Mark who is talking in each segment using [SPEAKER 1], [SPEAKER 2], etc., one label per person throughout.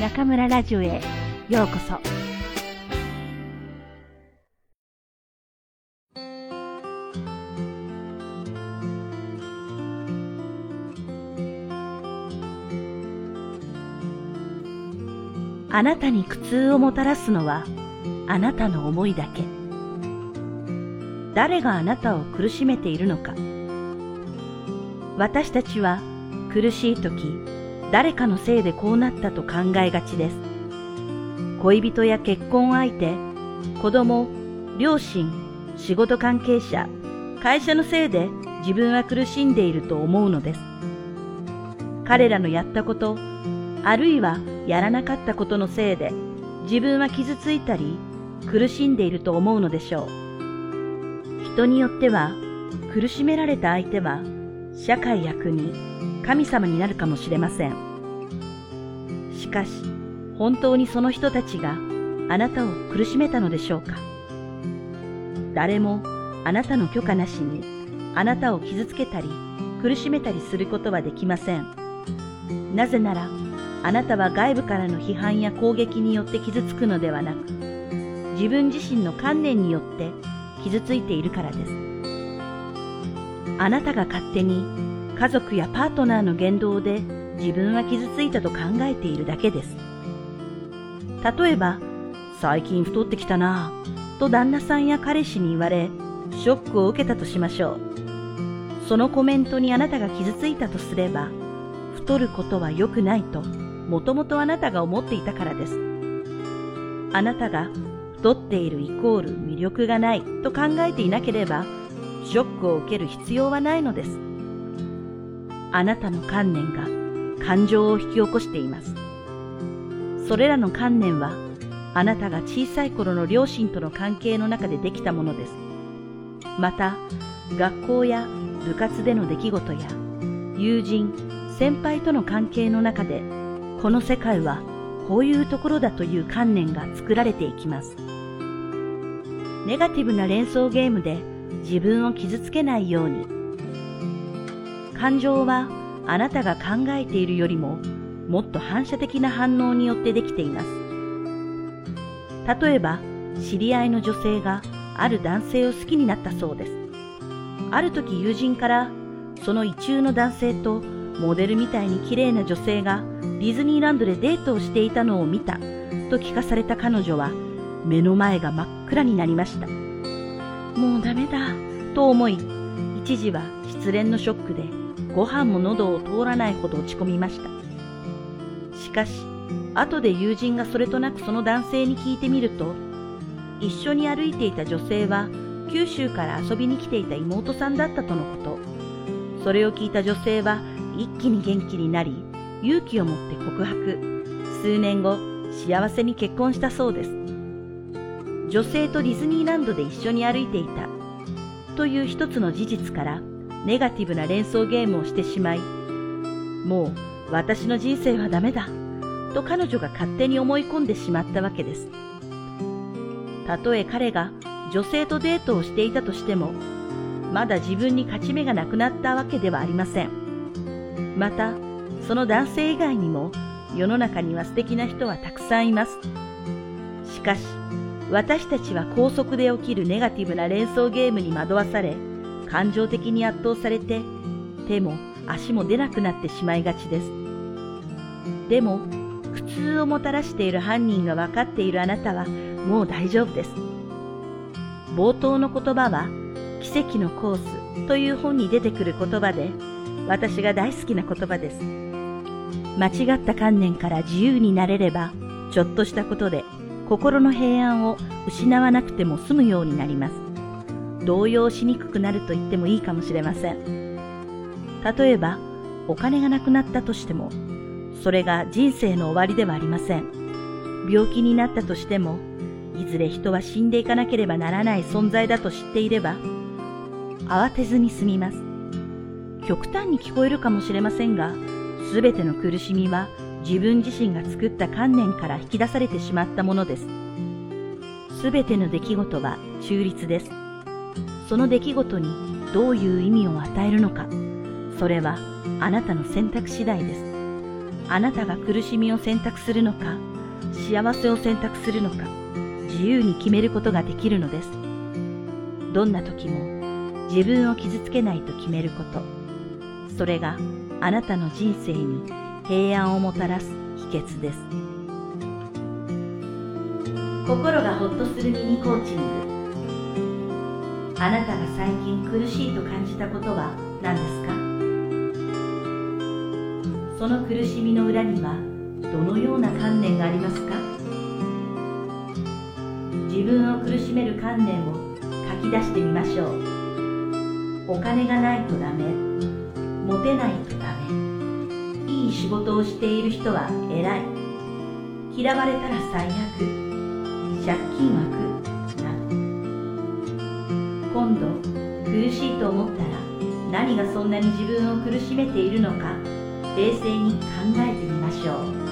[SPEAKER 1] 中村ラジオへようこそ。あなたに苦痛をもたらすのはあなたの思いだけ。誰があなたを苦しめているのか。私たちは苦しい時、誰かのせいでこうなったと考えがちです。恋人や結婚相手、子供、両親、仕事関係者、会社のせいで自分は苦しんでいると思うのです。彼らのやったこと、あるいはやらなかったことのせいで自分は傷ついたり苦しんでいると思うのでしょう。人によっては苦しめられた相手は社会や国、神様になるかもしれません。しかし、本当にその人たちがあなたを苦しめたのでしょうか？誰もあなたの許可なしにあなたを傷つけたり苦しめたりすることはできません。なぜなら、あなたは外部からの批判や攻撃によって傷つくのではなく、自分自身の観念によって傷ついているからです。あなたが勝手に家族やパートナーの言動で自分は傷ついたと考えているだけです。例えば、最近太ってきたなぁと旦那さんや彼氏に言われ、ショックを受けたとしましょう。そのコメントにあなたが傷ついたとすれば、太ることは良くないと、もともとあなたが思っていたからです。あなたが太っているイコール魅力がないと考えていなければ、ショックを受ける必要はないのです。あなたの観念が感情を引き起こしています。それらの観念は、あなたが小さい頃の両親との関係の中でできたものです。また、学校や部活での出来事や、友人、先輩との関係の中で、この世界はこういうところだという観念が作られていきます。ネガティブな連想ゲームで自分を傷つけないように。感情はあなたが考えているよりももっと反射的な反応によってできています。例えば、知り合いの女性がある男性を好きになったそうです。ある時友人から、その異中の男性とモデルみたいに綺麗な女性がディズニーランドでデートをしていたのを見たと聞かされた彼女は目の前が真っ暗になりました。もうダメだと思い、一時は失恋のショックでご飯も喉を通らないほど落ち込みました。しかし、後で友人がそれとなくその男性に聞いてみると、一緒に歩いていた女性は九州から遊びに来ていた妹さんだったとのこと。それを聞いた女性は一気に元気になり、勇気を持って告白。数年後、幸せに結婚したそうです。女性とディズニーランドで一緒に歩いていた。という一つの事実から、ネガティブな連想ゲームをしてしまい、もう私の人生はダメだ。と彼女が勝手に思い込んでしまったわけです。たとえ彼が女性とデートをしていたとしても、まだ自分に勝ち目がなくなったわけではありません。また、その男性以外にも世の中には素敵な人はたくさんいます。しかし、私たちは高速で起きるネガティブな連想ゲームに惑わされ、感情的に圧倒されて、手も足も出なくなってしまいがちです。でも、苦痛をもたらしている犯人が分かっているあなたはもう大丈夫です。冒頭の言葉は、奇跡のコースという本に出てくる言葉で、私が大好きな言葉です。間違った観念から自由になれれば、ちょっとしたことで心の平安を失わなくても済むようになります。動揺しにくくなると言ってもいいかもしれません。例えば、お金がなくなったとしても、それが人生の終わりではありません。病気になったとしても、いずれ人は死んでいかなければならない存在だと知っていれば、慌てずに済みます。極端に聞こえるかもしれませんが、すべての苦しみは自分自身が作った観念から引き出されてしまったものです。すべての出来事は中立です。その出来事にどういう意味を与えるのか、それはあなたの選択次第です。あなたが苦しみを選択するのか、幸せを選択するのか、自由に決めることができるのです。どんな時も自分を傷つけないと決めること。それがあなたの人生に平安をもたらす秘訣です。心がほっとするミニコーチング。あなたが最近苦しいと感じたことは何ですか？その苦しみの裏にはどのような観念がありますか？自分を苦しめる観念を書き出してみましょう。お金がないとダメ。モテないとダメ。いい仕事をしている人は偉い。嫌われたら最悪。借金枠など今度苦しいと思ったら何がそんなに自分を苦しめているのか冷静に考えてみましょう。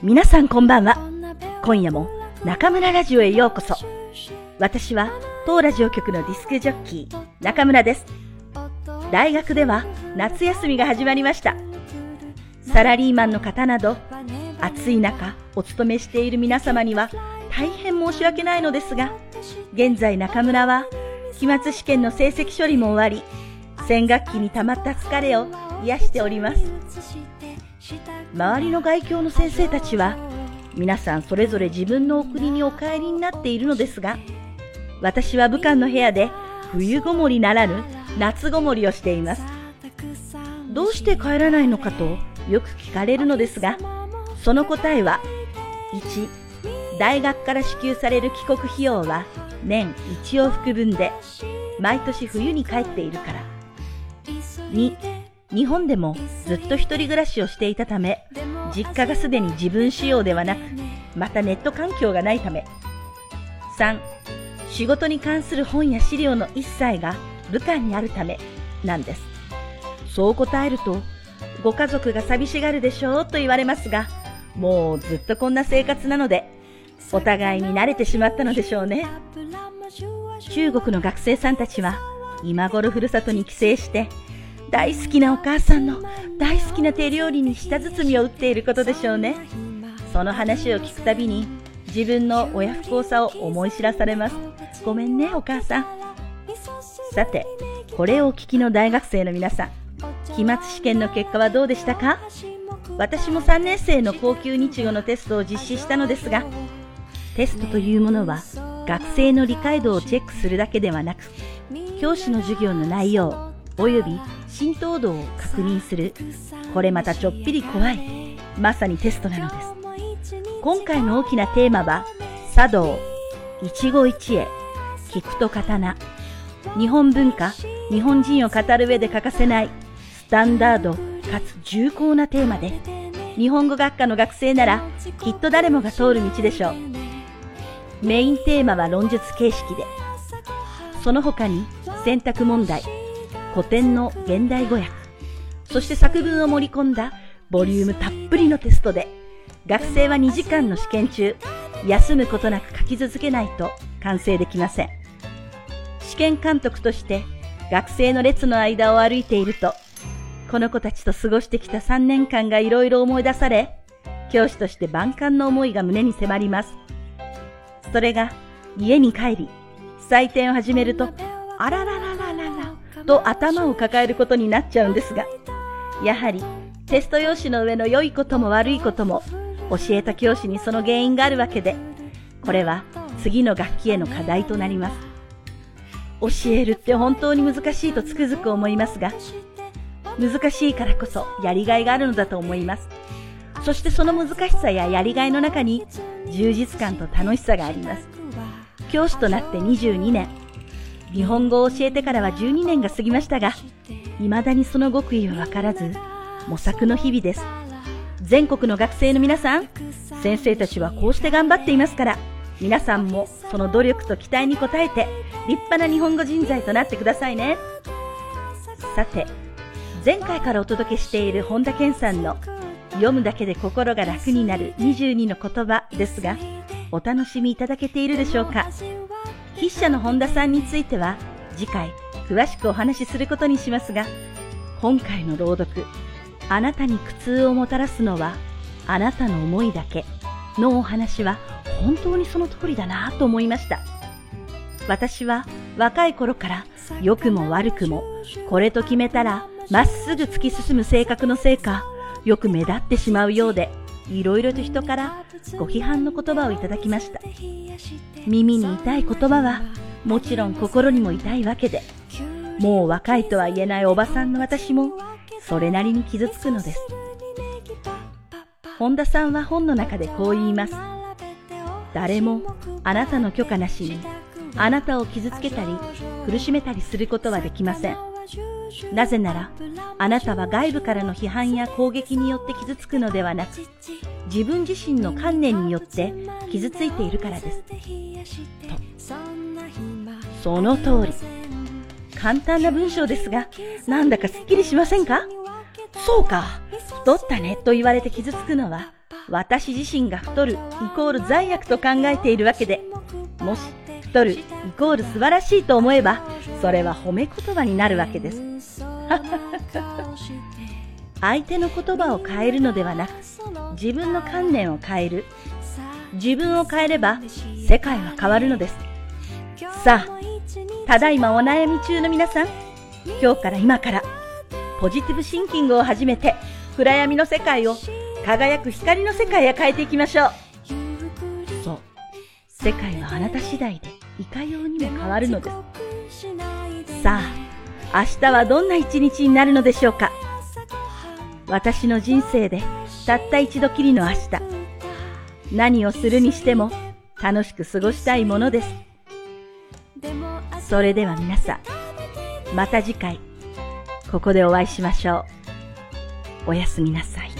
[SPEAKER 1] 皆さんこんばんは。今夜も中村ラジオへようこそ。私は当ラジオ局のディスクジョッキー中村です。大学では夏休みが始まりました。サラリーマンの方など暑い中お勤めしている皆様には大変申し訳ないのですが、現在中村は期末試験の成績処理も終わり、先学期に溜まった疲れを癒しております。周りの外教の先生たちは皆さんそれぞれ自分のお国にお帰りになっているのですが、私は武漢の部屋で冬ごもりならぬ夏ごもりをしています。どうして帰らないのかとよく聞かれるのですが、その答えは、1、大学から支給される帰国費用は年1往復分で、毎年冬に帰っているから。2、日本でもずっと一人暮らしをしていたため、実家がすでに自分仕様ではなく、またネット環境がないため。3、仕事に関する本や資料の一切が武漢にあるためなんです。そう答えると、ご家族が寂しがるでしょうと言われますが、もうずっとこんな生活なので、お互いに慣れてしまったのでしょうね。中国の学生さんたちは、今頃ふるさとに帰省して、大好きなお母さんの大好きな手料理に舌包みを打っていることでしょうね。その話を聞くたびに自分の親不孝さを思い知らされます。ごめんね、お母さん。さて、これをお聞きの大学生の皆さん、期末試験の結果はどうでしたか？私も3年生の高級日語のテストを実施したのですが、テストというものは学生の理解度をチェックするだけではなく、教師の授業の内容、及び浸透度を確認する、これまたちょっぴり怖い、まさにテストなのです。今回の大きなテーマは、茶道、一期一会、聞くと刀、日本文化、日本人を語る上で欠かせない。スタンダード。かつ重厚なテーマで、日本語学科の学生ならきっと誰もが通る道でしょう。メインテーマは論述形式で、その他に選択問題、古典の現代語訳、そして作文を盛り込んだボリュームたっぷりのテストで、学生は2時間の試験中、休むことなく書き続けないと完成できません。試験監督として学生の列の間を歩いていると、この子たちと過ごしてきた3年間がいろいろ思い出され、教師として万感の思いが胸に迫ります。それが家に帰り、採点を始めると、あららら、と頭を抱えることになっちゃうんですが、やはりテスト用紙の上の良いことも悪いことも教えた教師にその原因があるわけで、これは次の学期への課題となります。教えるって本当に難しいとつくづく思いますが、難しいからこそやりがいがあるのだと思います。そしてその難しさややりがいの中に充実感と楽しさがあります。教師となって22年、日本語を教えてからは12年が過ぎましたが、未だにその極意はわからず、模索の日々です。全国の学生の皆さん、先生たちはこうして頑張っていますから、皆さんもその努力と期待に応えて立派な日本語人材となってくださいね。さて、前回からお届けしている本田健さんの読むだけで心が楽になる22の言葉ですが、お楽しみいただけているでしょうか？筆者の本田さんについては次回詳しくお話しすることにしますが、今回の朗読、あなたに苦痛をもたらすのはあなたの思いだけのお話は本当にその通りだなと思いました。私は若い頃から良くも悪くもこれと決めたらまっすぐ突き進む性格のせいかよく目立ってしまうようでいろいろと人からご批判の言葉をいただきました。耳に痛い言葉はもちろん心にも痛いわけでもう若いとは言えないおばさんの私もそれなりに傷つくのです。本田さんは本の中でこう言います。誰もあなたの許可なしにあなたを傷つけたり苦しめたりすることはできません。なぜなら、あなたは外部からの批判や攻撃によって傷つくのではなく、自分自身の観念によって傷ついているからです。と。その通り。簡単な文章ですが、なんだかすっきりしませんか？そうか、太ったねと言われて傷つくのは、私自身が太るイコール罪悪と考えているわけで、もし太るイコール素晴らしいと思えば、それは褒め言葉になるわけです。相手の言葉を変えるのではなく、自分の観念を変える。自分を変えれば、世界は変わるのです。さあ、ただいまお悩み中の皆さん、今日から今から、ポジティブシンキングを始めて、暗闇の世界を輝く光の世界へ変えていきましょう。そう。世界はあなた次第でいかようにも変わるのです。さあ、明日はどんな一日になるのでしょうか？私の人生でたった一度きりの明日。何をするにしても楽しく過ごしたいものです。それでは皆さん、また次回、ここでお会いしましょう。おやすみなさい。